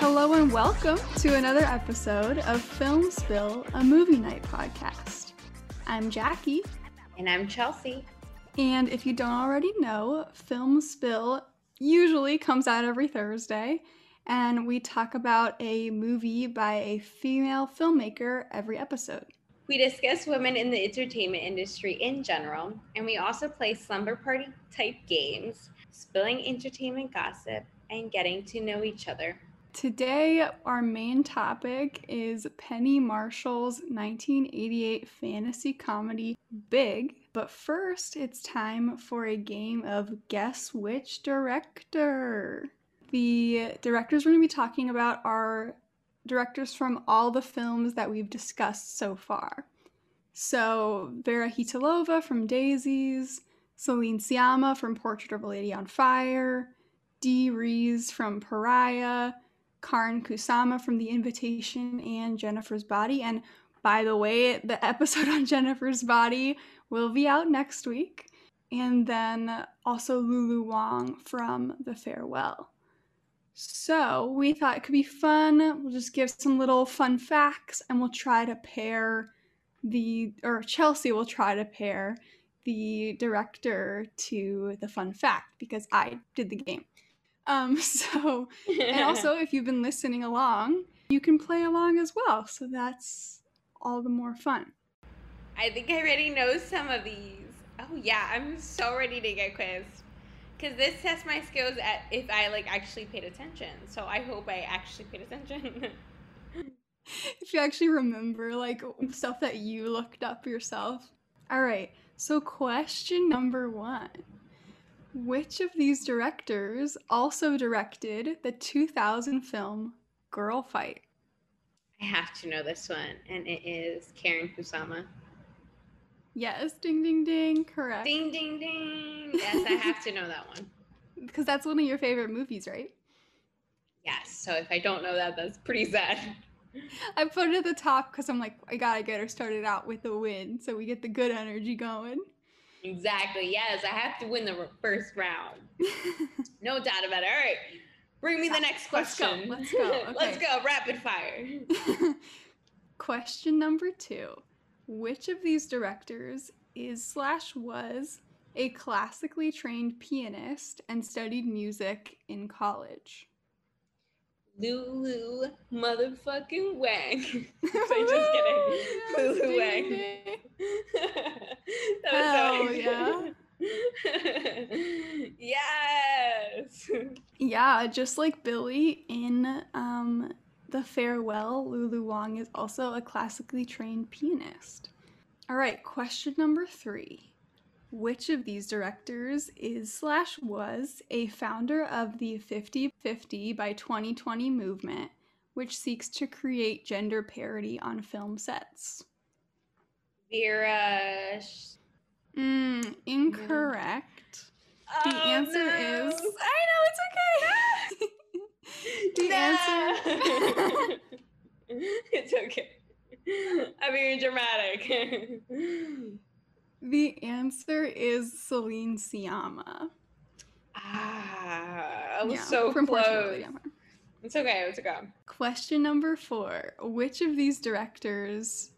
Hello and welcome to another episode of Film Spill, a movie night podcast. I'm Jackie, And I'm Chelsea. and if you don't already know, Film Spill usually comes out every Thursday, and we talk about a movie by a female filmmaker every episode. We discuss women in the entertainment industry in general, and we also play slumber party type games, spilling entertainment gossip, and getting to know each other. Today, our main topic is Penny Marshall's 1988 fantasy comedy Big. But first, it's time for a game of Guess Which Director. The directors we're going to be talking about are directors from all the films that we've discussed so far. So, Vera Chytilova from Daisies, Celine Sciamma from Portrait of a Lady on Fire, Dee Rees from Pariah, Karyn Kusama from The Invitation and Jennifer's Body. And by the way, the episode on Jennifer's Body will be out next week. And then also Lulu Wang from The Farewell. So we thought it could be fun. We'll just give some little fun facts and we'll try to pair the, or Chelsea will try to pair the director to the fun fact because I did the game. Um, so and also, if you've been listening along, you can play along as well. So that's all the more fun. I think I already know some of these. Oh yeah, I'm so ready to get quizzed. Cause this tests my skills at if I like actually paid attention. So I hope I actually paid attention. If you actually remember like stuff that you looked up yourself. All right. So question number 1. Which of these directors also directed the 2000 film Girl Fight? I have to know this one, and it is Karyn Kusama. Yes, ding ding ding, correct. Ding ding ding. Yes, I have to know that one. Because that's one of your favorite movies, right? Yes. So if I don't know that, that's pretty sad. I put it at the top because I'm like, I gotta get her started out with a win so we get the good energy going. Exactly. Yes, I have to win the first round. No doubt about it. All right. Bring me the next Let's go, question. let's go, let's go. Rapid fire. Question number two Which of these directors is slash was a classically trained pianist and studied music in college? Lulu motherfucking Wang. I'm just kidding. Yes, Lulu Wang. that Hell was so yeah. yes. Yeah, just like Billy in um, The Farewell, Lulu Wang is also a classically trained pianist. All right, question number three. Which of these directors is slash was a founder of the 50 50 by 2020 movement, which seeks to create gender parity on film sets? Vera. Mm, incorrect. The Oh, answer no. is. I know, it's okay! the answer. it's okay. I'm being dramatic. The answer is Celine Sciamma. ah, I was Yeah, so from close. Lady on Fire. It's okay. It's okay. Question number four. Which of these directors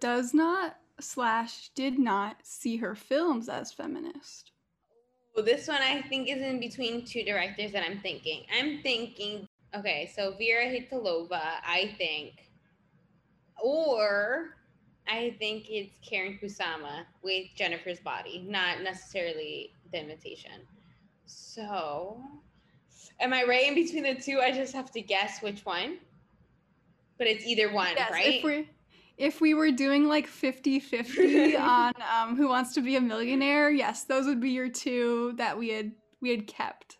does not slash did not see her films as feminist? Well, this one I think is in between two directors that I'm thinking. I'm thinking, okay, so Vera Chytilova, I think, or I think it's Karyn Kusama with Jennifer's Body, not necessarily The Invitation. So, am I right in between the two? I just have to guess which one. But it's either one, Yes, right? if we if we were doing like 50-50 on um, Who Wants to Be a Millionaire, yes, those would be your two that we had we had kept.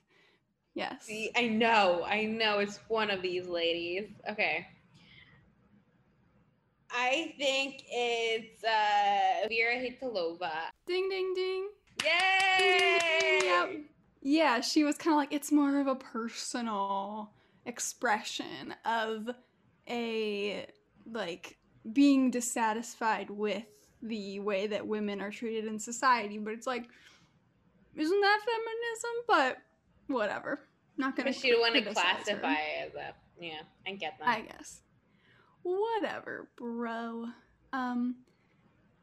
Yes. I know, I know it's one of these ladies. Okay. I think it's uh, Vera Chytilova. Ding ding ding. Yay! Yep. Yeah, she was kind of like it's more of a personal expression of a like being dissatisfied with the way that women are treated in society, but it's like, isn't that feminism? But whatever. Not gonna. But she don't want to her. classify it as a. Yeah, I get that. I guess. Whatever, bro. Um.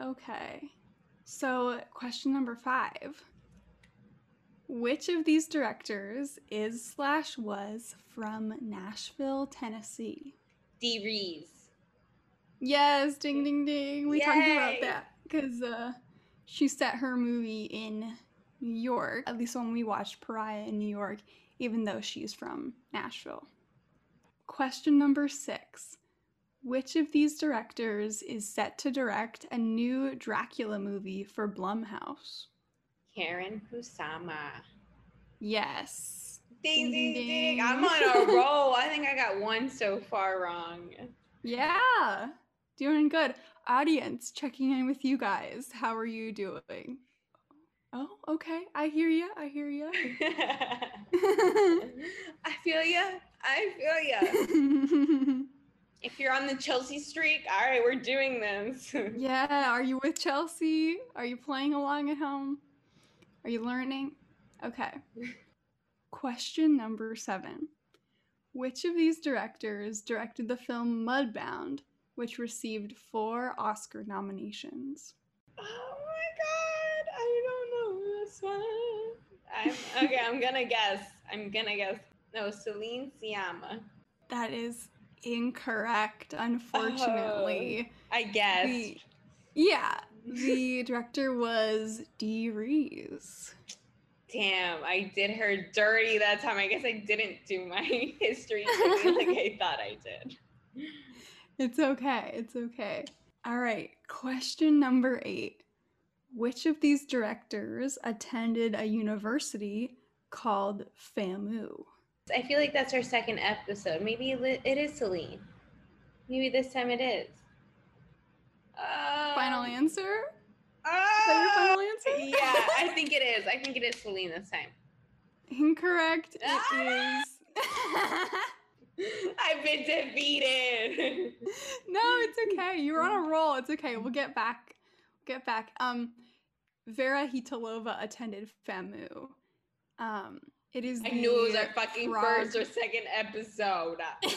Okay. So, question number five. Which of these directors is slash was from Nashville, Tennessee? Dee Rees. Yes, ding ding ding. We talked about that because uh, she set her movie in New York. At least when we watched Pariah in New York, even though she's from Nashville. Question number six. Which of these directors is set to direct a new Dracula movie for Blumhouse? Karyn Kusama. Yes. Ding, Ding, ding. ding. I'm on a roll. I think I got one so far wrong. Yeah. Doing good. Audience, checking in with you guys. How are you doing? Oh, okay. I hear you. I hear you. I feel you. I feel you. If you're on the Chelsea streak, all right, we're doing this. yeah. Are you with Chelsea? Are you playing along at home? Are you learning? Okay. Question number seven. Which of these directors directed the film Mudbound, which received four Oscar nominations? Oh my god, I don't know this one. I'm okay, I'm gonna guess. I'm gonna guess. No, Celine Sciamma. That is incorrect, unfortunately. Oh, I guess. The- yeah, the director was Dee Rees. Damn, I did her dirty that time. I guess I didn't do my history like I thought I did. It's okay. It's okay. All right. Question number eight. Which of these directors attended a university called FAMU? I feel like that's our second episode. Maybe it is Celine. Maybe this time it is. Uh, Final answer? Is Uh, that your final answer? yeah, I think it is. I think it is Celine this time. Incorrect. It Ah! is. I've been defeated. no, it's okay. You're on a roll. It's okay. We'll get back. We'll Get back. Um, Vera Chytilova attended FAMU. Um, it is. I knew it was our fucking Prague- first or second episode.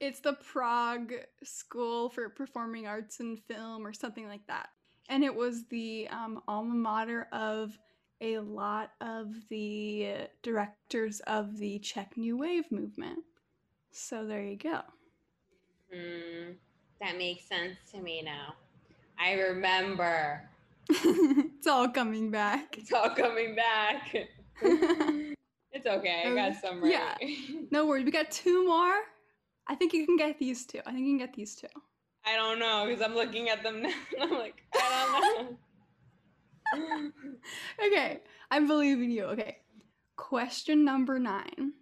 It's the Prague School for Performing Arts and Film, or something like that. And it was the um, alma mater of a lot of the directors of the Czech New Wave movement. So there you go. Hmm, that makes sense to me now. I remember. it's all coming back. It's all coming back. it's okay. I got some right. Yeah. no worries. We got two more. I think you can get these two. I think you can get these two. I don't know because I'm looking at them now and I'm like, I don't know. Okay, I'm believing you. Okay. Question number nine.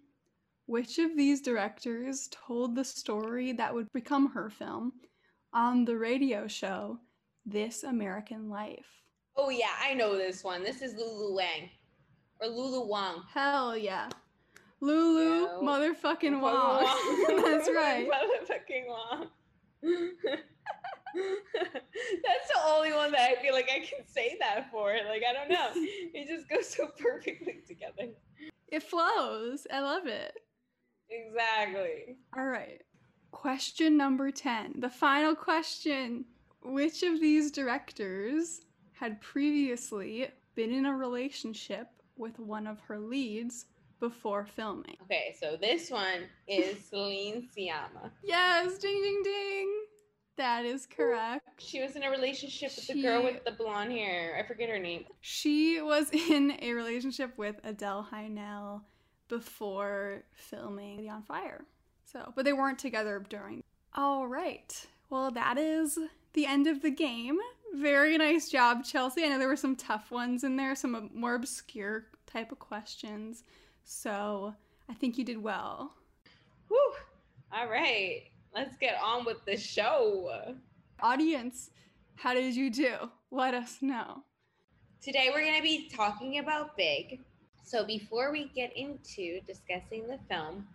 Which of these directors told the story that would become her film on the radio show This American Life? oh yeah, I know this one. This is Lulu Wang or Lulu Wang. Hell yeah. Lulu motherfucking Wang. That's right. Motherfucking Wang. That's the only one that I feel like I can say that for. Like I don't know. It just goes so perfectly together. It flows. I love it. Exactly. All right. Question number 10. The final question. Which of these directors had previously been in a relationship with one of her leads before filming? Okay, so this one is Celine Sciamma. Yes, ding ding ding. That is correct. She was in a relationship with the girl with the blonde hair. I forget her name. She was in a relationship with Adele Haenel before filming The On Fire. So, but they weren't together during. All right. Well, that is the end of the game. Very nice job, Chelsea. I know there were some tough ones in there, some more obscure type of questions. So, I think you did well. Whew. All right, let's get on with the show. Audience, how did you do? Let us know. Today we're going to be talking about Big. So before we get into discussing the film,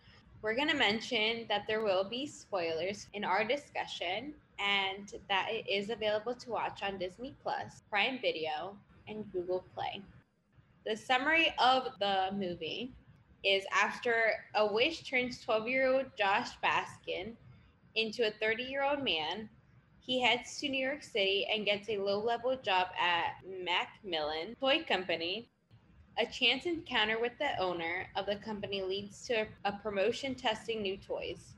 we're going to mention that there will be spoilers in our discussion and that it is available to watch on Disney Plus, Prime Video, and Google Play. The summary of the movie is after a wish turns 12 year old Josh Baskin into a 30 year old man, he heads to New York City and gets a low level job at Macmillan Toy Company. A chance encounter with the owner of the company leads to a promotion testing new toys.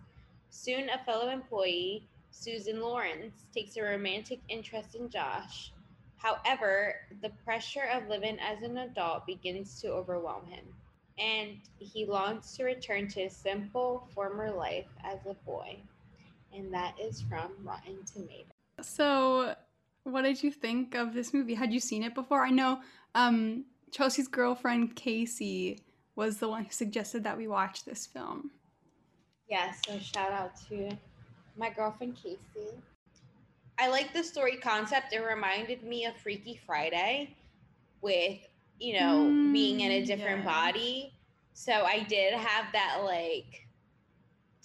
Soon, a fellow employee, Susan Lawrence, takes a romantic interest in Josh. However, the pressure of living as an adult begins to overwhelm him, and he longs to return to his simple former life as a boy and that is from Rotten Tomatoes. So, what did you think of this movie? Had you seen it before? I know um, Chelsea's girlfriend Casey was the one who suggested that we watch this film. Yeah, so shout out to my girlfriend Casey. I like the story concept. It reminded me of Freaky Friday with, you know, mm, being in a mm, different yeah. body. So I did have that like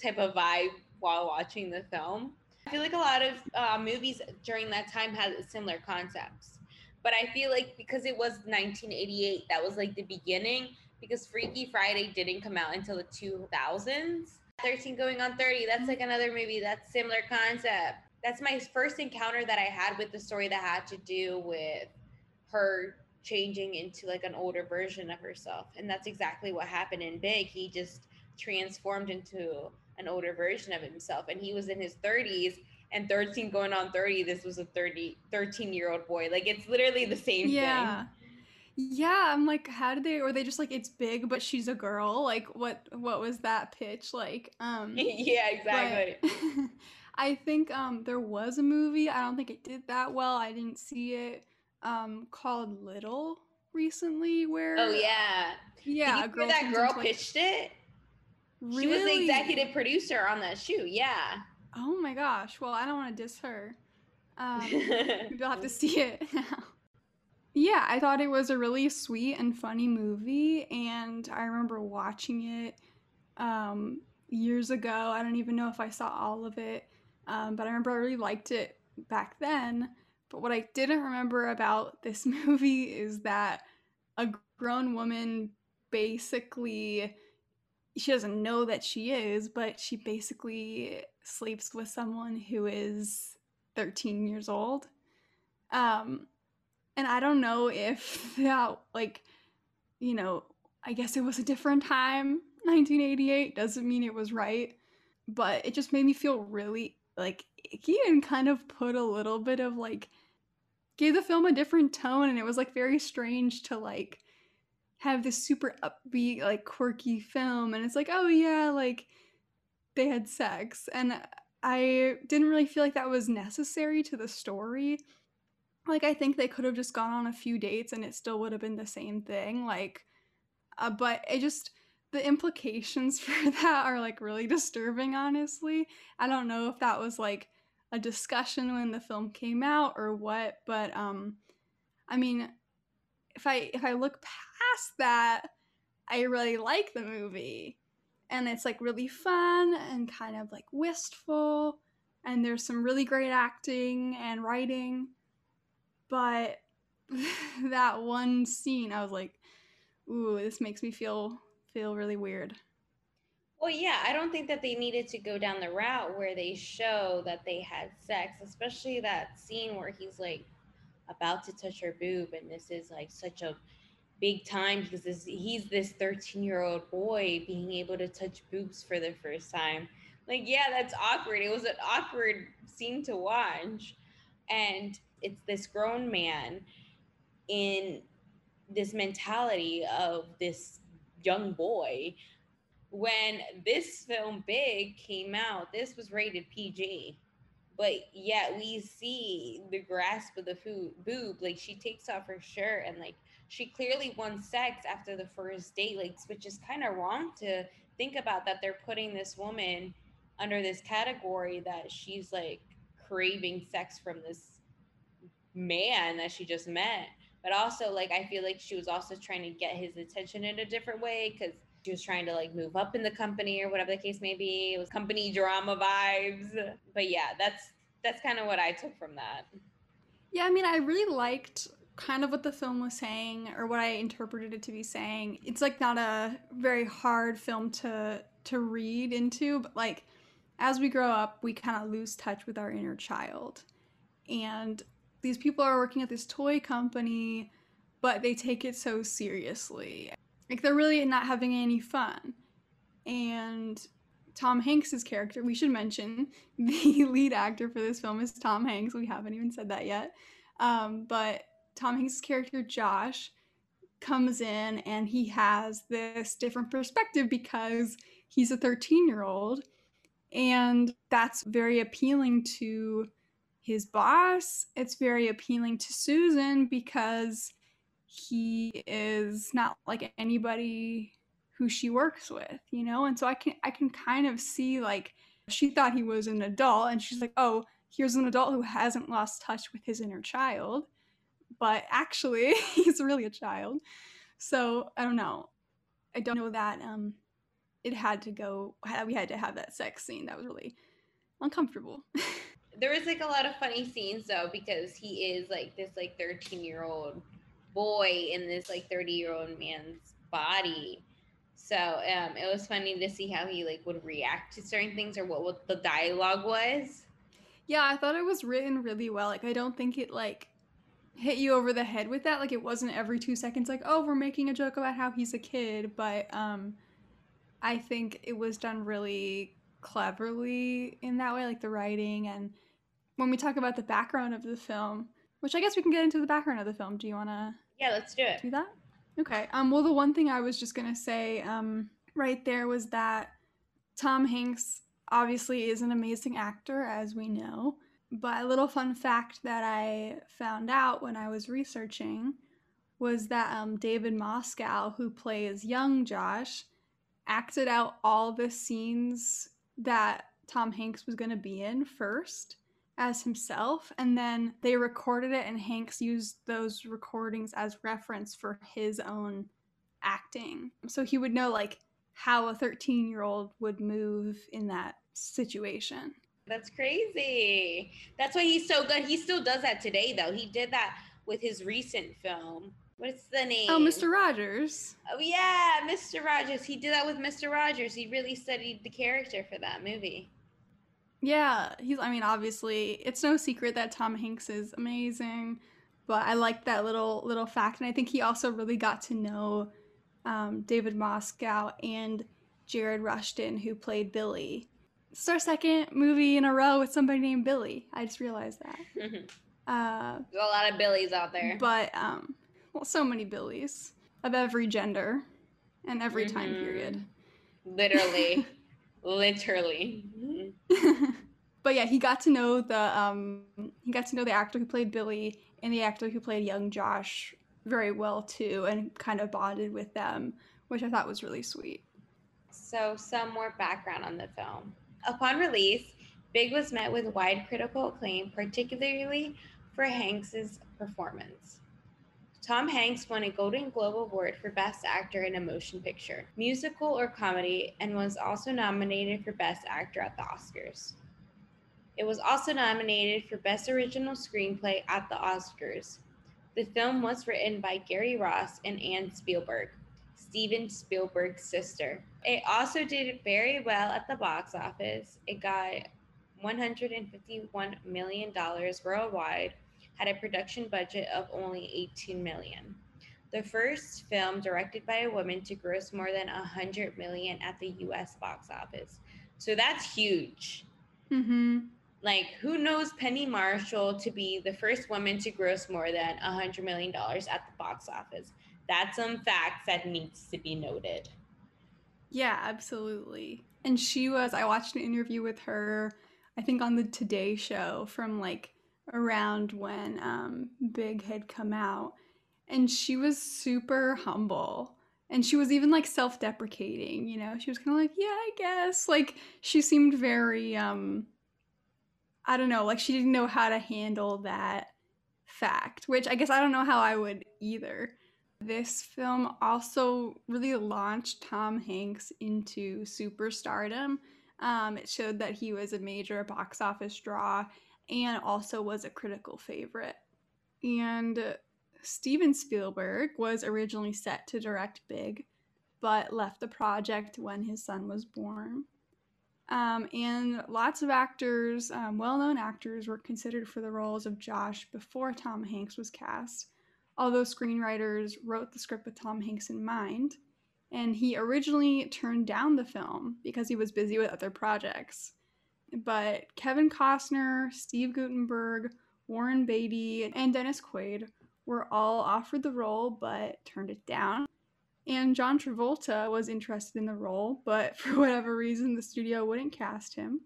type of vibe while watching the film. I feel like a lot of uh, movies during that time had similar concepts. But I feel like because it was 1988, that was like the beginning, because Freaky Friday didn't come out until the 2000s. 13 going on 30, that's like another movie that's similar concept. That's my first encounter that I had with the story that had to do with her changing into like an older version of herself. And that's exactly what happened in Big. He just transformed into an older version of himself and he was in his 30s and 13 going on 30 this was a 30 13 year old boy like it's literally the same yeah. thing yeah i'm like how did they or they just like it's big but she's a girl like what what was that pitch like um yeah exactly i think um there was a movie i don't think it did that well i didn't see it um called little recently where oh yeah yeah Did girl that girl pitched it Really? She was the executive producer on that shoe. Yeah. Oh my gosh. Well, I don't want to diss her. Um, I'll have to see it now. Yeah, I thought it was a really sweet and funny movie, and I remember watching it um, years ago. I don't even know if I saw all of it, um, but I remember I really liked it back then. But what I didn't remember about this movie is that a grown woman basically she doesn't know that she is, but she basically sleeps with someone who is 13 years old. Um, and I don't know if that, like, you know, I guess it was a different time, 1988, doesn't mean it was right, but it just made me feel really, like, icky and kind of put a little bit of, like, gave the film a different tone, and it was, like, very strange to, like, have this super upbeat, like quirky film, and it's like, oh yeah, like they had sex. And I didn't really feel like that was necessary to the story. Like, I think they could have just gone on a few dates and it still would have been the same thing. Like, uh, but it just, the implications for that are like really disturbing, honestly. I don't know if that was like a discussion when the film came out or what, but um, I mean, if I if I look past that, I really like the movie. And it's like really fun and kind of like wistful and there's some really great acting and writing. But that one scene, I was like, ooh, this makes me feel feel really weird. Well, yeah, I don't think that they needed to go down the route where they show that they had sex, especially that scene where he's like about to touch her boob and this is like such a big time because this, he's this 13 year old boy being able to touch boobs for the first time. Like yeah that's awkward. It was an awkward scene to watch. And it's this grown man in this mentality of this young boy. When this film big came out this was rated pg but yet we see the grasp of the food boob. Like she takes off her shirt and like she clearly wants sex after the first date like which is kind of wrong to think about that they're putting this woman under this category that she's like craving sex from this man that she just met but also like i feel like she was also trying to get his attention in a different way because she was trying to like move up in the company or whatever the case may be. It was company drama vibes. But yeah, that's that's kind of what I took from that. Yeah, I mean, I really liked kind of what the film was saying or what I interpreted it to be saying. It's like not a very hard film to to read into, but like as we grow up, we kind of lose touch with our inner child. And these people are working at this toy company, but they take it so seriously. Like they're really not having any fun. And Tom Hanks's character, we should mention the lead actor for this film is Tom Hanks. We haven't even said that yet. Um, but Tom Hanks' character Josh comes in and he has this different perspective because he's a 13 year old and that's very appealing to his boss. It's very appealing to Susan because he is not like anybody who she works with, you know? And so I can I can kind of see like she thought he was an adult and she's like, "Oh, here's an adult who hasn't lost touch with his inner child." But actually, he's really a child. So, I don't know. I don't know that um it had to go we had to have that sex scene that was really uncomfortable there was like a lot of funny scenes though because he is like this like 13 year old boy in this like 30 year old man's body so um it was funny to see how he like would react to certain things or what, what the dialogue was yeah i thought it was written really well like i don't think it like hit you over the head with that like it wasn't every two seconds like oh we're making a joke about how he's a kid but um I think it was done really cleverly in that way, like the writing. And when we talk about the background of the film, which I guess we can get into the background of the film. Do you want to? Yeah, let's do it. Do that. Okay. Um. Well, the one thing I was just gonna say, um, right there was that Tom Hanks obviously is an amazing actor, as we know. But a little fun fact that I found out when I was researching was that um, David Moscow, who plays young Josh, acted out all the scenes that Tom Hanks was going to be in first as himself and then they recorded it and Hanks used those recordings as reference for his own acting. So he would know like how a 13-year-old would move in that situation. That's crazy. That's why he's so good. He still does that today though. He did that with his recent film What's the name? Oh, Mr. Rogers. Oh yeah, Mr. Rogers. He did that with Mr. Rogers. He really studied the character for that movie. Yeah, he's I mean, obviously, it's no secret that Tom Hanks is amazing, but I like that little little fact and I think he also really got to know um, David Moscow and Jared Rushton who played Billy. It's our second movie in a row with somebody named Billy. I just realized that. uh, There's a lot of Billies out there. But um, well, so many Billies of every gender and every mm-hmm. time period. Literally. Literally. but yeah, he got to know the um he got to know the actor who played Billy and the actor who played young Josh very well too and kind of bonded with them, which I thought was really sweet. So, some more background on the film. Upon release, Big was met with wide critical acclaim, particularly for Hanks's performance. Tom Hanks won a Golden Globe Award for Best Actor in a Motion Picture, Musical, or Comedy, and was also nominated for Best Actor at the Oscars. It was also nominated for Best Original Screenplay at the Oscars. The film was written by Gary Ross and Anne Spielberg, Steven Spielberg's sister. It also did very well at the box office. It got $151 million worldwide had a production budget of only 18 million. The first film directed by a woman to gross more than 100 million at the US box office. So that's huge. Mm-hmm. Like, who knows Penny Marshall to be the first woman to gross more than $100 million at the box office? That's some facts that needs to be noted. Yeah, absolutely. And she was, I watched an interview with her, I think on the Today Show from like around when um, Big had come out, and she was super humble. And she was even like self deprecating, you know? She was kind of like, yeah, I guess. Like, she seemed very, um, I don't know, like she didn't know how to handle that fact, which I guess I don't know how I would either. This film also really launched Tom Hanks into superstardom. Um, it showed that he was a major box office draw and also was a critical favorite. And Steven Spielberg was originally set to direct Big, but left the project when his son was born. Um, and lots of actors, um, well known actors, were considered for the roles of Josh before Tom Hanks was cast, although screenwriters wrote the script with Tom Hanks in mind. And he originally turned down the film because he was busy with other projects. But Kevin Costner, Steve Guttenberg, Warren Beatty, and Dennis Quaid were all offered the role but turned it down. And John Travolta was interested in the role, but for whatever reason, the studio wouldn't cast him.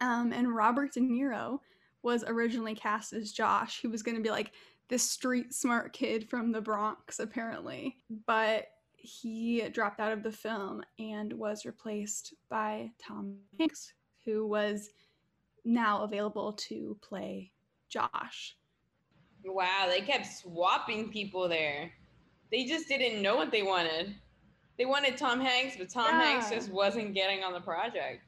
Um, and Robert De Niro was originally cast as Josh. He was going to be like this street smart kid from the Bronx, apparently. But he dropped out of the film and was replaced by Tom Hanks, who was now available to play Josh. Wow, they kept swapping people there. They just didn't know what they wanted. They wanted Tom Hanks, but Tom yeah. Hanks just wasn't getting on the project.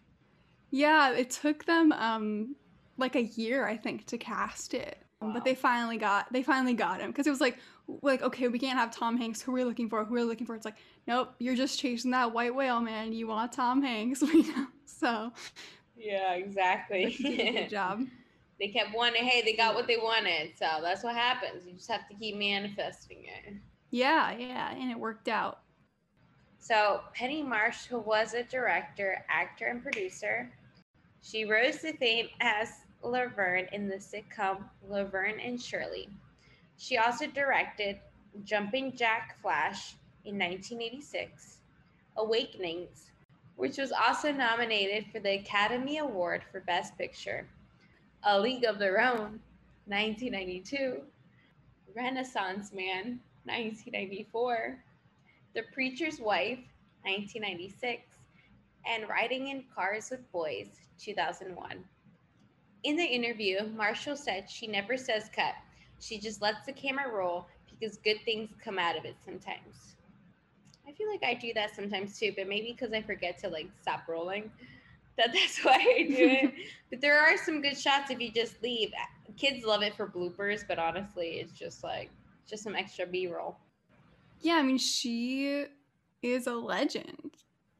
Yeah, it took them um like a year, I think, to cast it. Wow. But they finally got they finally got him because it was like like okay, we can't have Tom Hanks. Who we're we looking for? Who we're we looking for? It's like nope, you're just chasing that white whale, man. You want Tom Hanks, we know. So yeah, exactly. Good job. They kept wanting, hey, they got what they wanted. So that's what happens. You just have to keep manifesting it. Yeah, yeah, and it worked out. So Penny Marsh, who was a director, actor, and producer, she rose to fame as Laverne in the sitcom Laverne and Shirley. She also directed Jumping Jack Flash in 1986, Awakenings, which was also nominated for the Academy Award for Best Picture a League of Their Own, 1992, Renaissance Man, 1994, The Preacher's Wife, 1996, and Riding in Cars with Boys, 2001. In the interview, Marshall said she never says cut. She just lets the camera roll because good things come out of it sometimes. I feel like I do that sometimes too, but maybe because I forget to like stop rolling that that's why I do it. but there are some good shots if you just leave. Kids love it for bloopers, but honestly, it's just like just some extra B roll. Yeah, I mean, she is a legend,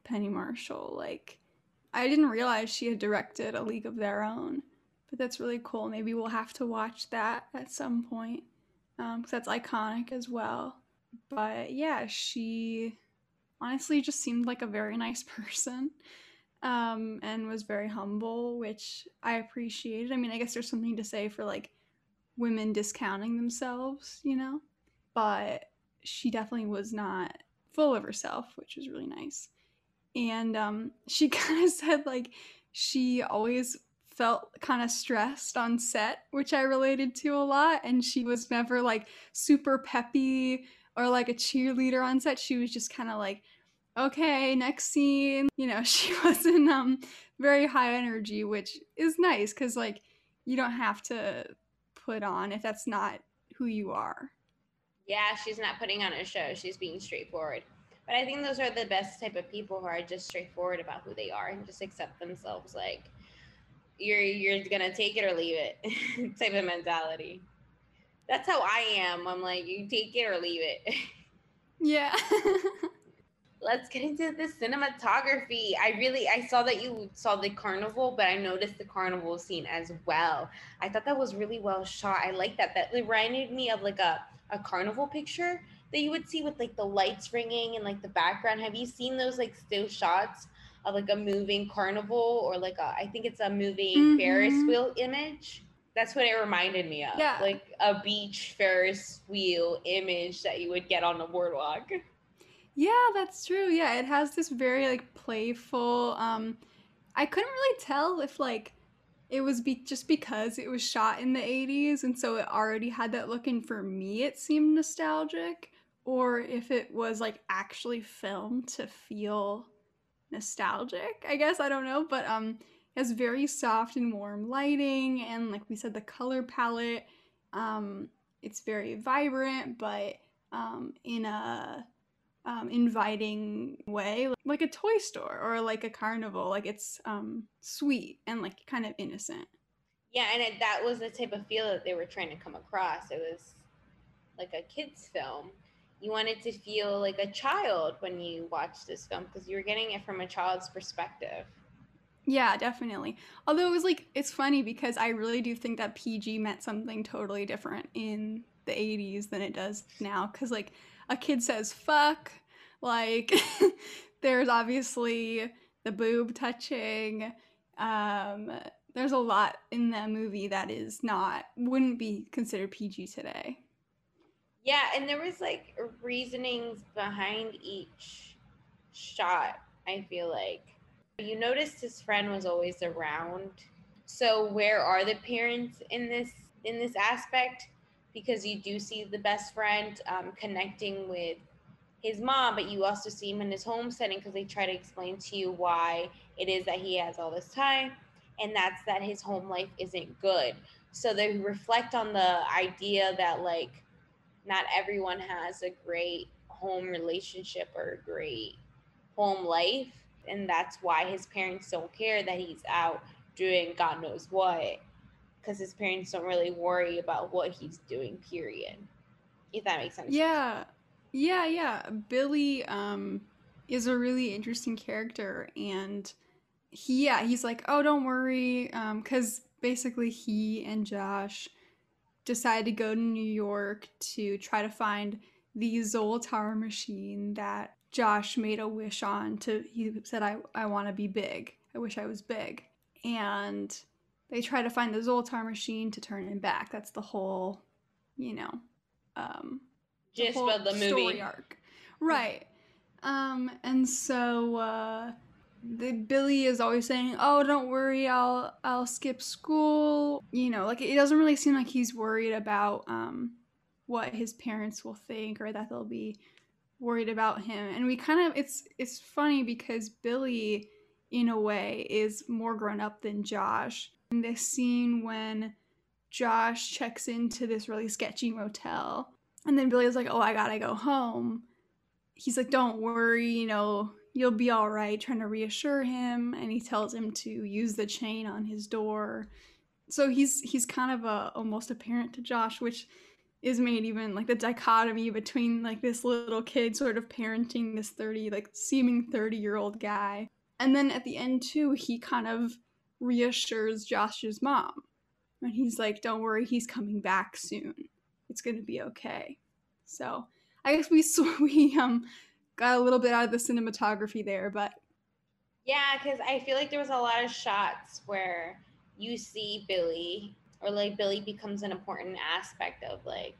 Penny Marshall. Like, I didn't realize she had directed A League of Their Own, but that's really cool. Maybe we'll have to watch that at some point because um, that's iconic as well. But yeah, she honestly just seemed like a very nice person um, and was very humble, which I appreciated. I mean, I guess there's something to say for like women discounting themselves, you know? But she definitely was not full of herself, which was really nice. And um, she kind of said like she always felt kind of stressed on set, which I related to a lot. And she was never like super peppy or like a cheerleader on set. She was just kind of like okay, next scene. You know, she wasn't um very high energy, which is nice because like you don't have to put on if that's not who you are. Yeah, she's not putting on a show. She's being straightforward. But I think those are the best type of people who are just straightforward about who they are and just accept themselves like you're you're gonna take it or leave it type of mentality. That's how I am. I'm like, you take it or leave it. Yeah. let's get into the cinematography. I really I saw that you saw the carnival, but I noticed the carnival scene as well. I thought that was really well shot. I like that. That reminded me of like a, a carnival picture that you would see with like the lights ringing and like the background. Have you seen those like still shots of like a moving carnival or like a I think it's a moving mm-hmm. Ferris wheel image? That's what it reminded me of. Yeah. Like a beach Ferris wheel image that you would get on the boardwalk. Yeah, that's true. Yeah, it has this very like playful um I couldn't really tell if like it was be- just because it was shot in the 80s and so it already had that look and for me it seemed nostalgic or if it was like actually filmed to feel nostalgic. I guess I don't know, but um it has very soft and warm lighting and like we said the color palette um it's very vibrant but um, in a um, inviting way, like a toy store or like a carnival. Like it's um, sweet and like kind of innocent. Yeah, and it, that was the type of feel that they were trying to come across. It was like a kids' film. You wanted to feel like a child when you watched this film because you were getting it from a child's perspective. Yeah, definitely. Although it was like, it's funny because I really do think that PG meant something totally different in the 80s than it does now. Because, like, a kid says fuck, like, there's obviously the boob touching. Um, there's a lot in that movie that is not, wouldn't be considered PG today. Yeah, and there was like reasonings behind each shot, I feel like you noticed his friend was always around. So where are the parents in this in this aspect? Because you do see the best friend um, connecting with his mom, but you also see him in his home setting because they try to explain to you why it is that he has all this time, and that's that his home life isn't good. So they reflect on the idea that like not everyone has a great home relationship or a great home life and that's why his parents don't care that he's out doing God knows what because his parents don't really worry about what he's doing period. If that makes sense. Yeah. Yeah yeah. Billy um is a really interesting character and he yeah he's like oh don't worry um because basically he and josh decided to go to new york to try to find the zoltar machine that Josh made a wish on to he said I I want to be big. I wish I was big. And they try to find the Zoltar machine to turn him back. That's the whole, you know, um just about the movie arc. Right. Um and so uh the Billy is always saying, "Oh, don't worry, I'll I'll skip school." You know, like it doesn't really seem like he's worried about um what his parents will think or that they'll be worried about him. And we kind of it's it's funny because billy in a way is more grown up than josh. In this scene when josh checks into this really sketchy motel and then Billy is like oh i gotta go home. He's like don't worry you know you'll be all right trying to reassure him and he tells him to use the chain on his door. So he's he's kind of a almost a parent to josh which is made even like the dichotomy between like this little kid sort of parenting this 30 like seeming 30 year old guy. And then at the end too he kind of reassures josh's mom. And he's like don't worry he's coming back soon. It's going to be okay. So i guess we we um got a little bit out of the cinematography there but yeah because i feel like there was a lot of shots where you see billy or like Billy becomes an important aspect of like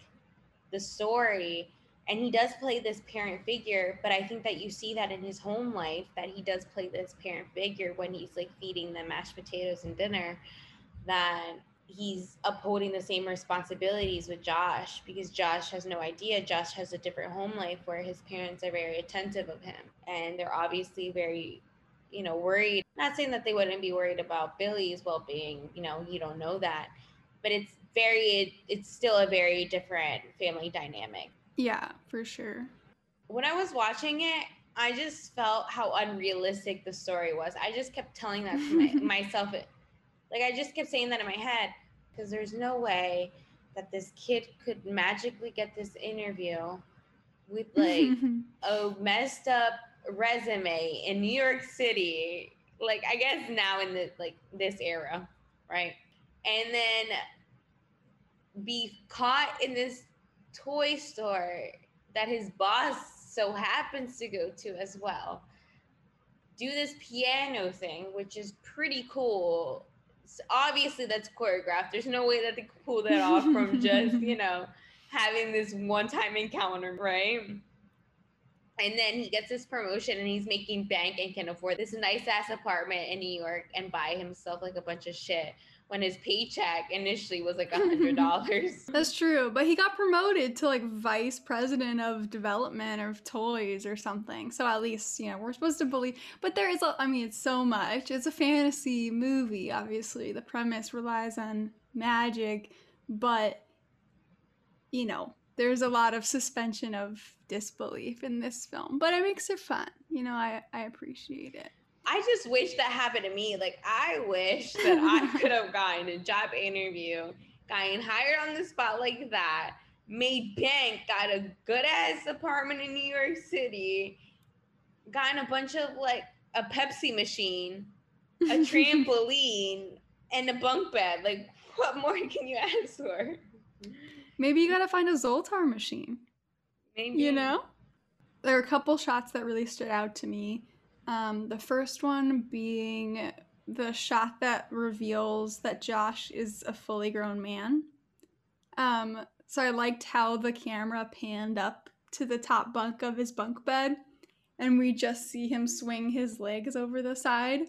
the story. And he does play this parent figure, but I think that you see that in his home life that he does play this parent figure when he's like feeding them mashed potatoes and dinner, that he's upholding the same responsibilities with Josh because Josh has no idea. Josh has a different home life where his parents are very attentive of him and they're obviously very you know worried not saying that they wouldn't be worried about billy's well-being you know you don't know that but it's very it's still a very different family dynamic. Yeah, for sure. When I was watching it, I just felt how unrealistic the story was. I just kept telling that to my, myself. Like I just kept saying that in my head because there's no way that this kid could magically get this interview with like a messed up resume in New York City. Like I guess now in the like this era, right? and then be caught in this toy store that his boss so happens to go to as well. Do this piano thing, which is pretty cool. So obviously, that's choreographed. There's no way that they could pull that off from just, you know, having this one time encounter, right? And then he gets this promotion and he's making bank and can afford this nice ass apartment in New York and buy himself like a bunch of shit when his paycheck initially was like a hundred dollars. That's true, but he got promoted to like vice president of development of toys or something. So at least you know we're supposed to believe. But there is, a, I mean, it's so much. It's a fantasy movie. Obviously, the premise relies on magic, but you know there's a lot of suspension of disbelief in this film, but it makes it fun. You know, I, I appreciate it. I just wish that happened to me. Like, I wish that I could have gotten a job interview, gotten hired on the spot like that, made bank, got a good ass apartment in New York City, gotten a bunch of like a Pepsi machine, a trampoline, and a bunk bed. Like, what more can you ask for? Maybe you gotta find a Zoltar machine. Maybe. You know? There are a couple shots that really stood out to me. Um, the first one being the shot that reveals that Josh is a fully grown man. Um, so I liked how the camera panned up to the top bunk of his bunk bed and we just see him swing his legs over the side.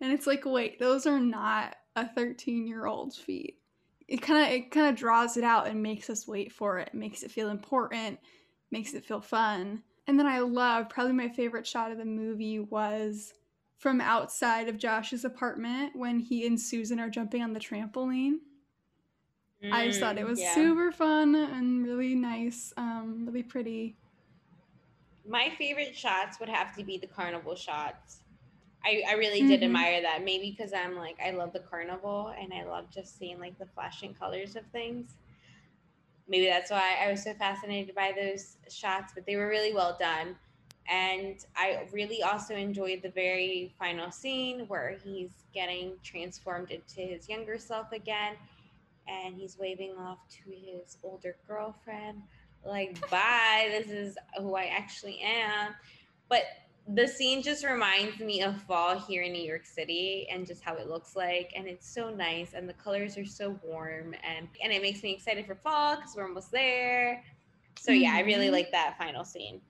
And it's like, wait, those are not a 13 year old's feet. It kind of it kind of draws it out and makes us wait for it. Makes it feel important, makes it feel fun. And then I love probably my favorite shot of the movie was from outside of Josh's apartment when he and Susan are jumping on the trampoline. Mm, I just thought it mm, was yeah. super fun and really nice, um, really pretty. My favorite shots would have to be the carnival shots. I, I really did mm-hmm. admire that. Maybe because I'm like, I love the carnival and I love just seeing like the flashing colors of things. Maybe that's why I was so fascinated by those shots, but they were really well done. And I really also enjoyed the very final scene where he's getting transformed into his younger self again and he's waving off to his older girlfriend, like, bye, this is who I actually am. But the scene just reminds me of fall here in New York City and just how it looks like. And it's so nice. And the colors are so warm. And, and it makes me excited for fall because we're almost there. So, yeah, I really mm-hmm. like that final scene.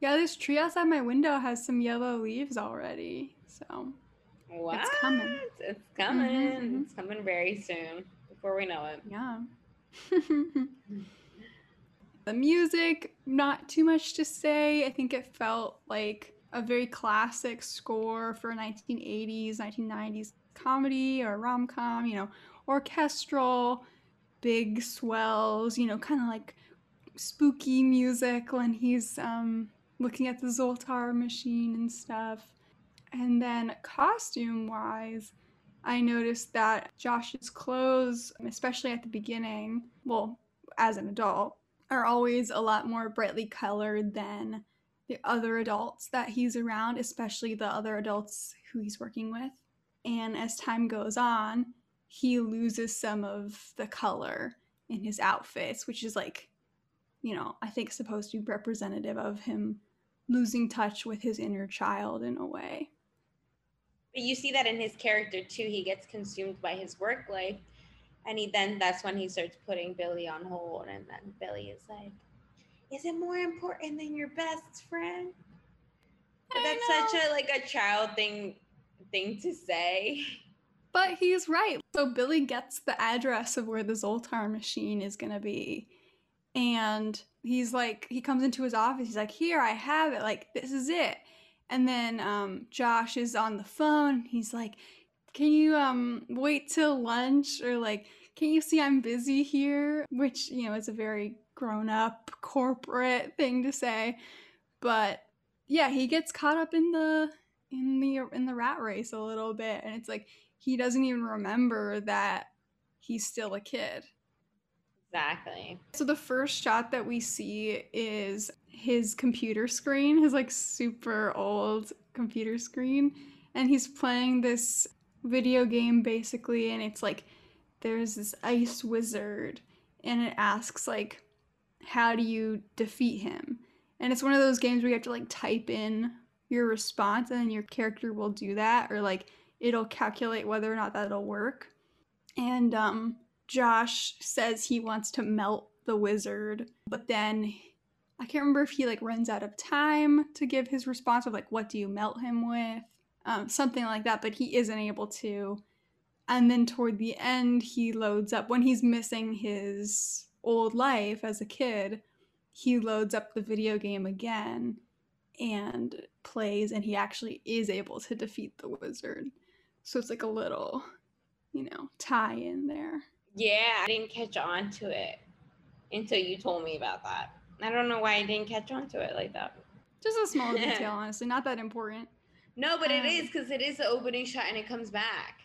Yeah, this tree outside my window has some yellow leaves already. So, what? it's coming. It's coming. Mm-hmm. It's coming very soon before we know it. Yeah. The music, not too much to say. I think it felt like a very classic score for 1980s, 1990s comedy or rom com, you know, orchestral, big swells, you know, kind of like spooky music when he's um, looking at the Zoltar machine and stuff. And then costume wise, I noticed that Josh's clothes, especially at the beginning, well, as an adult, are always a lot more brightly colored than the other adults that he's around, especially the other adults who he's working with. And as time goes on, he loses some of the color in his outfits, which is like, you know, I think supposed to be representative of him losing touch with his inner child in a way. But you see that in his character too. He gets consumed by his work life and he then that's when he starts putting Billy on hold, and then Billy is like, "Is it more important than your best friend?" But that's such a like a child thing thing to say. But he's right. So Billy gets the address of where the Zoltar machine is gonna be. And he's like, he comes into his office, he's like, Here, I have it, like, this is it. And then um, Josh is on the phone. He's like, can you um wait till lunch or like can you see I'm busy here? Which, you know, is a very grown up corporate thing to say. But yeah, he gets caught up in the in the in the rat race a little bit and it's like he doesn't even remember that he's still a kid. Exactly. So the first shot that we see is his computer screen, his like super old computer screen, and he's playing this video game basically and it's like there's this ice wizard and it asks like how do you defeat him? And it's one of those games where you have to like type in your response and then your character will do that or like it'll calculate whether or not that'll work. And um josh says he wants to melt the wizard but then i can't remember if he like runs out of time to give his response of like what do you melt him with um, something like that, but he isn't able to. And then toward the end, he loads up when he's missing his old life as a kid. He loads up the video game again and plays, and he actually is able to defeat the wizard. So it's like a little, you know, tie in there. Yeah, I didn't catch on to it. until you told me about that. I don't know why I didn't catch on to it like that. Just a small detail, honestly, not that important. No, but it Um, is because it is the opening shot and it comes back.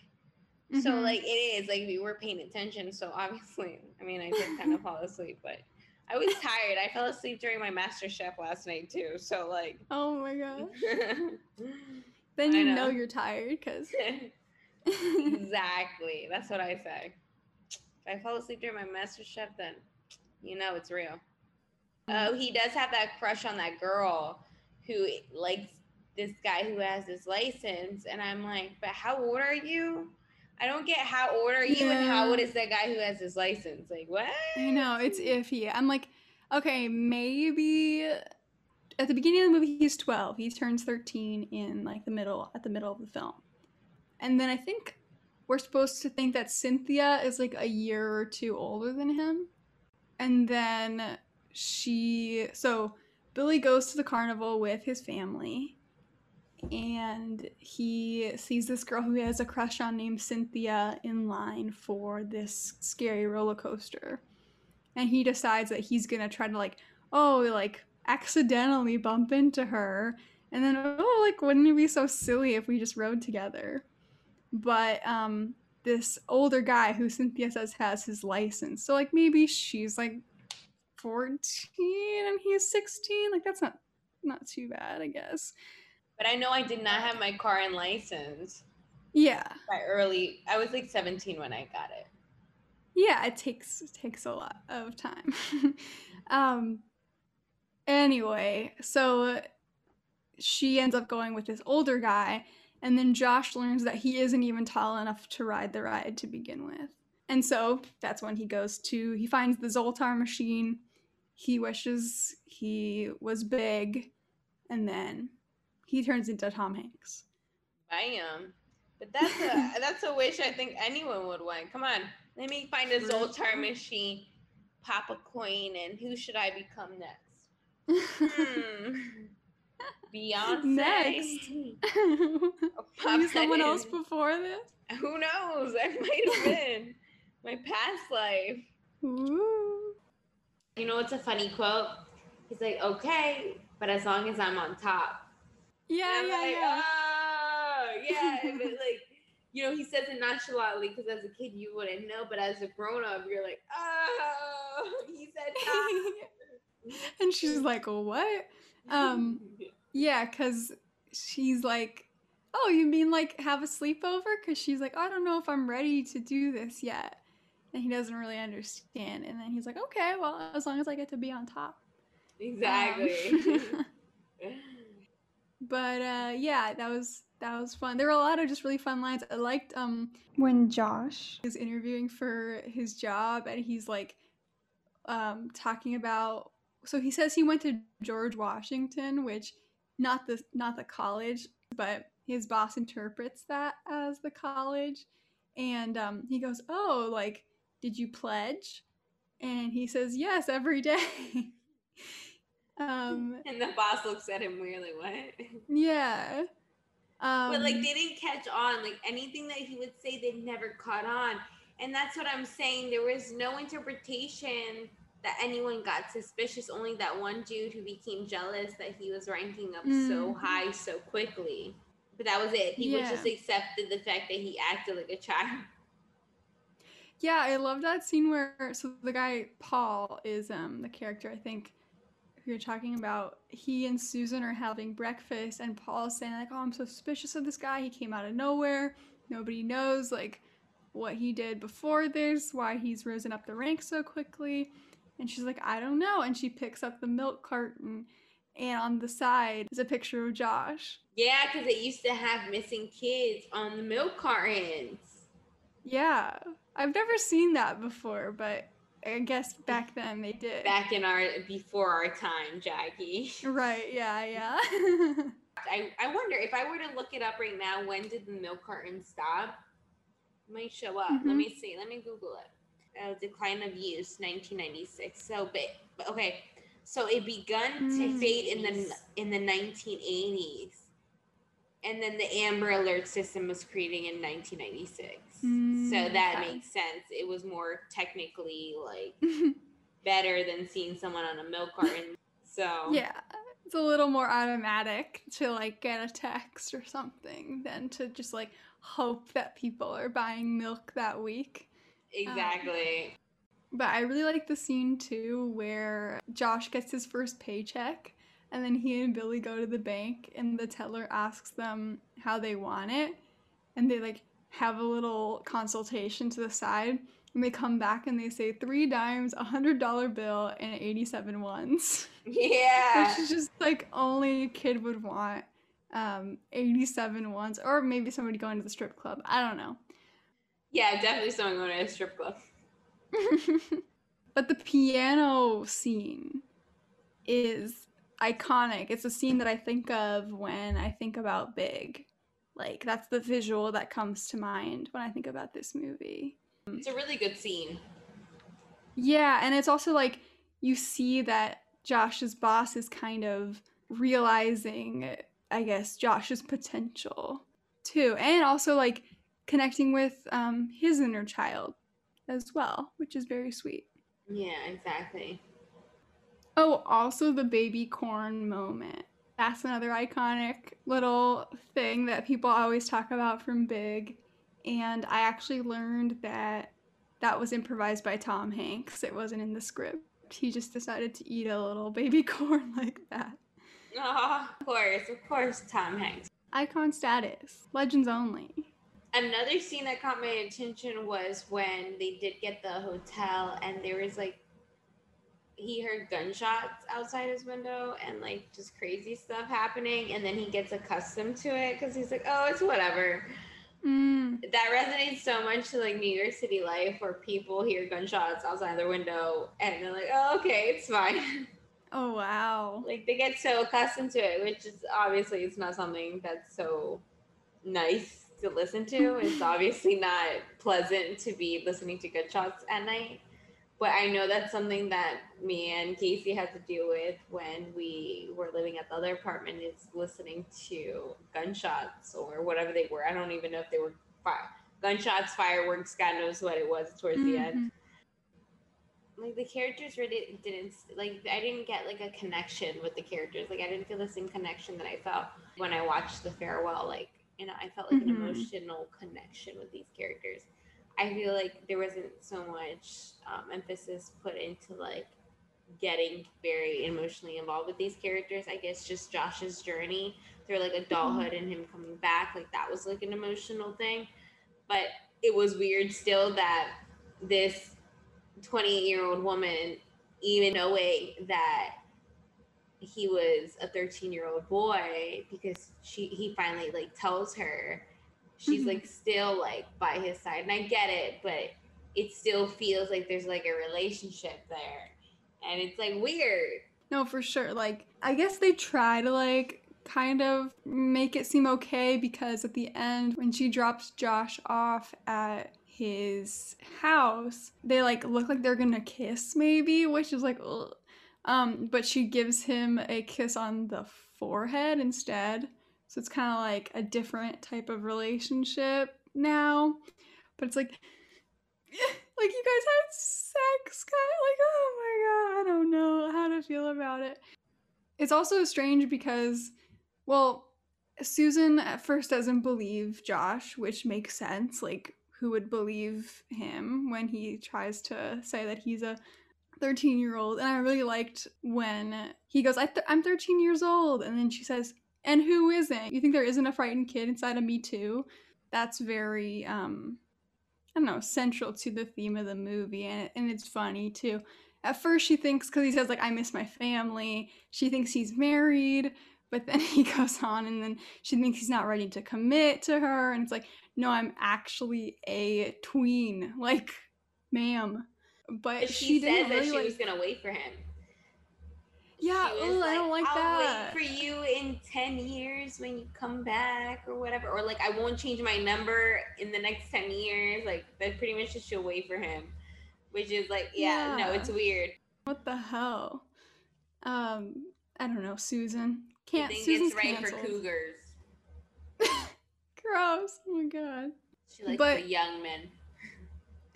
So Mhm. like it is like we were paying attention. So obviously, I mean, I did kind of fall asleep, but I was tired. I fell asleep during my Master Chef last night too. So like, oh my gosh. Then you know. know. you're tired because. Exactly. That's what I say. If I fall asleep during my Master Chef, then you know it's real. Oh, he does have that crush on that girl who likes this guy who has his license, and I'm like, but how old are you? I don't get how old are you and how old is that guy who has his license? Like what? I know it's iffy. I'm like, okay, maybe at the beginning of the movie he's 12. He turns 13 in like the middle at the middle of the film, and then I think we're supposed to think that Cynthia is like a year or two older than him, and then she so Billy goes to the carnival with his family. And he sees this girl who he has a crush on named Cynthia in line for this scary roller coaster. And he decides that he's gonna try to like oh like accidentally bump into her. And then oh like wouldn't it be so silly if we just rode together? But um this older guy who cynthia says has his license. So like maybe she's like 14 and he's 16 like that's not not too bad i guess But I know I did not have my car and license yeah by early. I was like 17 when I got it. yeah it takes it takes a lot of time um anyway so she ends up going with this older guy and then josh learns that he isn't even tall enough to ride the ride to begin with and so that's when he goes to he finds the zoltar machine he wishes he was big and then he turns into tom hanks Bam. But that's a that's a wish I think anyone would want. Come on, let me find a. Zoltar machine, pop a coin, and who should I become next? Hmm. Beyonce. Next. Maybe someone else before this Who knows? I might have been my past life. Ooh. You know what's a funny quote? He's like, okay, but as long as I'm on top. Yeah, yeah, like, yeah. Oh, yeah. But like, you know, he says it nonchalantly because as a kid you wouldn't know, but as a grown up, you're like, oh, he said and she's like, "What?" Um, Yeah, because she's like, "Oh, you mean like have a sleepover?" Because she's like, "I don't know if I'm ready to do this yet," and he doesn't really understand. And then he's like, "Okay, well, as long as I get to be on top." exactly. Um, but uh, yeah, that was that was fun. There were a lot of just really fun lines. I liked um when Josh is interviewing for his job and he's like um talking about so he says he went to George Washington, which not the not the college, but his boss interprets that as the college. And um, he goes, "Oh, like, did you pledge?" And he says, "Yes, every day." um, and the boss looks at him weird, like, what? yeah. Um, but like they didn't catch on. Like anything that he would say, they never caught on. And that's what I'm saying. There was no interpretation that anyone got suspicious. Only that one dude who became jealous that he was ranking up so Mm. high so quickly. But that was it. He Yeah. just accepted the fact that he acted like a child. Yeah, I love that scene where so the guy Paul is um the character I think who you're talking about. He and Susan are having breakfast and Paul's saying like, "Oh, I'm so suspicious of this guy. He came out of nowhere. Nobody knows like what he did before this, why he's risen up the ranks so quickly." And she's like, "I don't know." And she picks up the milk carton and on the side is a picture of Josh. Yeah, because they used to have missing kids on the milk cartons. Yeah. I've never seen that before, but I guess back then they did. Back in our before our time, Jackie. Right, yeah, yeah. I, I wonder if I were to look it up right now, when did the milk carton stop? It might show up. Let Mhm. me see. Let me Google it. Uh, decline of use, 1996. So, but, okay. So it begun to Mm. fade in the in the 1980s, and then the Amber Alert system was created in 1996. so Mm, that okay. makes sense. It was more technically like better than seeing someone on a milk carton. So Yeah. It's a little more automatic to like get a text or something than to just like hope that people are buying milk that week. exactly. But I really like the scene too where Josh gets his first paycheck and then he and Billy go to the bank and the teller asks them how they want it and they like have a little consultation to the side and they come back and they say three dimes, a hundred dollar bill, and 87 ones. yeah. Which is just like only a kid would want. Um, 87 ones, or maybe somebody going to the strip club. I don't know. Yeah, definitely someone going to a strip club. but the piano scene is iconic. It's a scene that I think of when I think about Big. Like that's the visual that comes to mind when I think about this movie. It's a really good scene. Yeah, and it's also like you see that Josh's boss is kind of realizing, I guess, Josh's potential too, and also like connecting with um, his inner child as well, which is very sweet. Yeah, exactly. Oh, also the baby corn moment. That's another iconic little thing that people always talk about from Big. And I actually learned that that was improvised by Tom Hanks. It wasn't in the script. He just decided to eat a little baby corn like that. Oh, of course, of course, Tom Hanks. Icon status. Legends only. Another scene that caught my attention was when they did get the hotel and there was like he heard gunshots outside his window and like just crazy stuff happening and then he gets accustomed to it because he's like oh it's whatever Mm. that resonates so much to like new york city life where people hear gunshots outside their window and they're like oh okay it's fine Oh, wow. like they get so accustomed to it which is obviously it's not something that's so nice to listen to it's obviously not pleasant to be listening to gunshots at night but i know that's something that me and casey had to deal with when we were living at the other apartment is listening to gunshots or whatever they were i don't even know if they were fi- gunshots fireworks god knows what it was towards the end Mhm. like the characters really didn't like I didn't get like a connection with the characters. Like I didn't feel the same connection that I felt when I watched the farewell. Like you know, I felt like Mhm. an emotional connection with these characters. I feel like there wasn't so much um, emphasis put into like getting very emotionally involved with these characters. I guess just Josh's journey through like adulthood and him coming back, like that was like an emotional thing. But it was weird still that this 28 year old woman, even knowing that he was a 13 year old boy, because she he finally like tells her, she's Mhm. like still like by his side. And I get it, but it still feels like there's like a relationship there. And it's like weird. No, for sure. Like, I guess they try to, like, kind of make it seem okay because at the end, when she drops Josh off at his house, they, like, look like they're gonna kiss, maybe, which is like, ugh. Um, but she gives him a kiss on the forehead instead. So it's kind of like a different type of relationship now. But it's like, like you guys had sex, kind like oh my god, I don't know how to feel about it. It's also strange because, well, Susan at first doesn't believe Josh, which makes sense. Like, who would believe him when he tries to say that he's a 13 year old? And I really liked when he goes, I I'm 13 years old. And then she says, and who isn't? You think there isn't a frightened kid inside of me too? That's very, um, I don't know, central to the theme of the movie. And, and it's funny too. At first, she thinks, because he says, like, I miss my family, she thinks he's married. But then he goes on, and then she thinks he's not ready to commit to her. And it's like, no, I'm actually a tween. Like, ma'am. But But she, she, didn't said that really she like. was gonna wait for him. Yeah, was ugh, I don't like I'll that." wait for you in 10 years when you come back or whatever. Or like, I won't change my number in the next 10 years. Like, that pretty much just she'll wait for him. Which is like, yeah, no, it's weird. what the hell? Um, I don't know, Susan. Can't. think Susan's it's right for cougars. Gross. Oh my god. She likes But- the young men.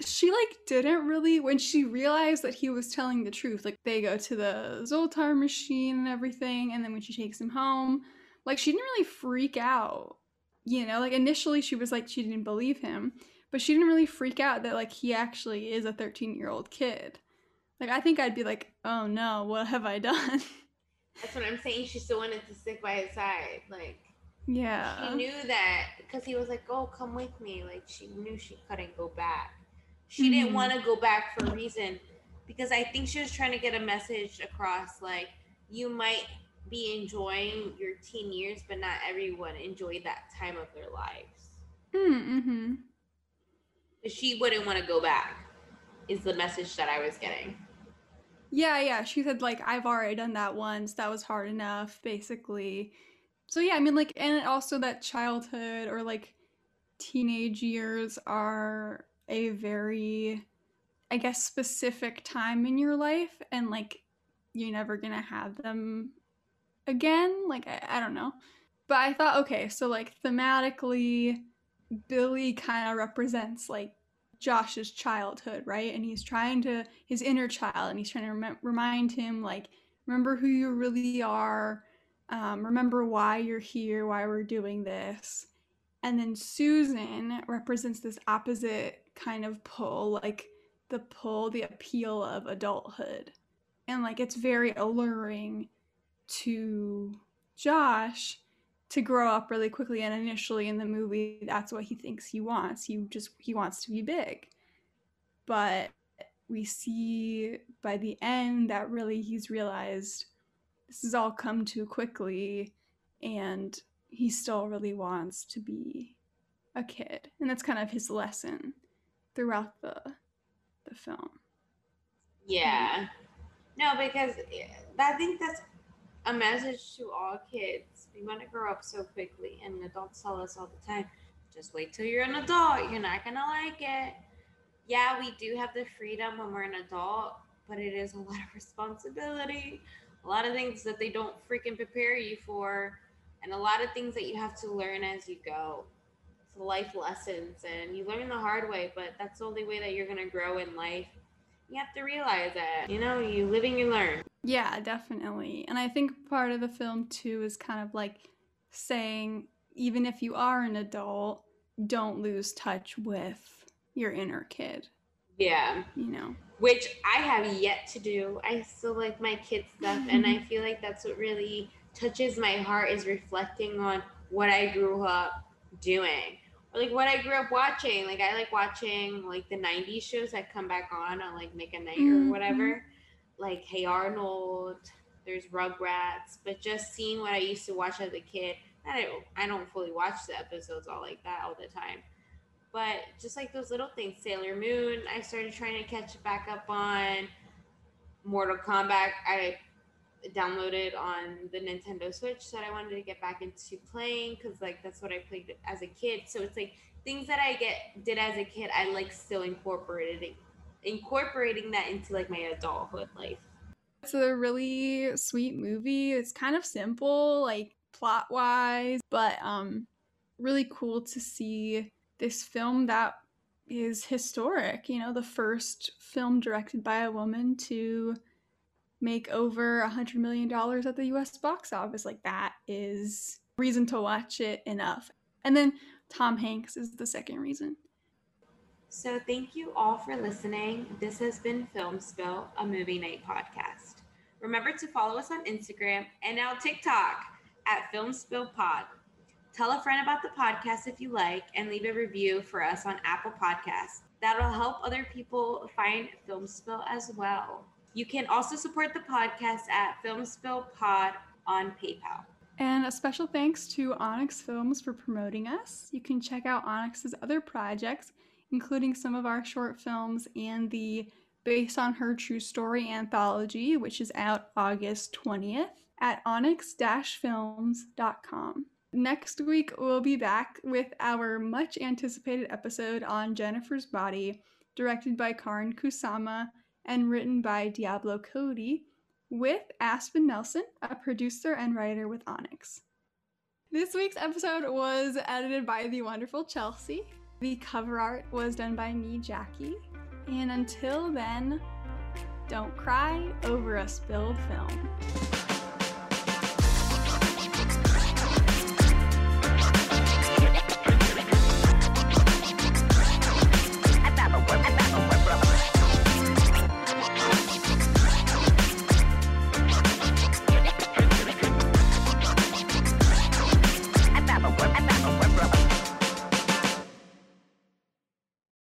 She like didn't really when she realized that he was telling the truth like they go to the zoltar machine and everything and then when she takes him home like she didn't really freak out you know? Like initially she was like she didn't believe him but she didn't really freak out that like he actually is a 13 year old kid. Like i think i'd be like oh no what have i done? That's what i'm saying she still wanted to stick by his side like yeah. she knew that because he was like oh come with me like she knew she couldn't go back she mm-hmm. didn't want to go back for a reason because i think she was trying to get a message across like you might be enjoying your teen years but not everyone enjoyed that time of their lives. Mm-hmm. She wouldn't want to go back is the message that i was getting. Yeah yeah she said like i've already done that once that was hard enough basically. So yeah i mean like and also that childhood or like teenage years are a very i guess specific time in your life and like you're never gonna have them again? Like i, I don't know. But i thought okay so like thematically billy kind of represents like josh's childhood right? And he's trying to his inner child and he's trying to rem- remind him like remember who you really are. Um, remember why you're here why we're doing this. And then susan represents this opposite kind of pull, like the pull, the appeal of adulthood. And like it's very alluring to Josh to grow up really quickly and initially in the movie that's what he thinks he wants. He just he wants to be big. But we see by the end that really he's realized this has all come too quickly and he still really wants to be a kid. And that's kind of his lesson throughout the the film. Yeah. No, because eh, I think that's a message to all kids. We want to grow up so quickly, and adults tell us all the time, just wait till you're an adult. You're not going to like it. Yeah, we do have the freedom when we're an adult, but it is a lot of responsibility, a lot of things that they don't freaking prepare you for, and a lot of things that you have to learn as you go life lessons and you learn the hard way, but that's the only way that you're going to grow in life. You have to realize that, you know, you live and you learn. Yeah, definitely. And I think part of the film too is kind of like saying, even if you are an adult, don't lose touch with your inner kid. Yeah. You know, which I have yet to do. I still like my kid stuff, and I feel like that's what really touches my heart is reflecting on what I grew up doing like what I grew up watching. Like I like watching like the '90s shows that come back on on like Nick at Nite mm-hmm. or whatever. Like Hey Arnold, there's Rugrats, but just seeing what I used to watch as a kid. I don't, I don't fully watch the episodes all like that all the time, but just like those little things. Sailor Moon, I started trying to catch it back up on. Mortal Kombat, I downloaded on the Nintendo Switch that I wanted to get back into playing because like that's what I played as a kid. So it's like things that I get did as a kid, I like still incorporating incorporating that into like my adulthood life. It's a really sweet movie. It's kind of simple, like plot wise, but um really cool to see this film that is historic, you know, the first film directed by a woman to make over a hundred million dollars at the US box office. Like that is reason to watch it enough. And then Tom Hanks is the second reason. So thank you all for listening. This has been Film Spill, a movie night podcast. Remember to follow us on Instagram and now TikTok at Film Spill Pod. Tell a friend about the podcast if you like and leave a review for us on Apple Podcasts. That'll help other people find Film Spill as well. You can also support the podcast at FilmSpillPod on PayPal. And a special thanks to Onyx Films for promoting us. You can check out Onyx's other projects, including some of our short films and the Based on Her True Story anthology, which is out August 20th at onyx-films.com. Next week, we'll be back with our much anticipated episode on Jennifer's Body, directed by Karyn Kusama and written by Diablo Cody, with Aspen Nelson, a producer and writer with Onyx. This week's episode was edited by the wonderful Chelsea. The cover art was done by me, Jackie. And until then, don't cry over a spilled film.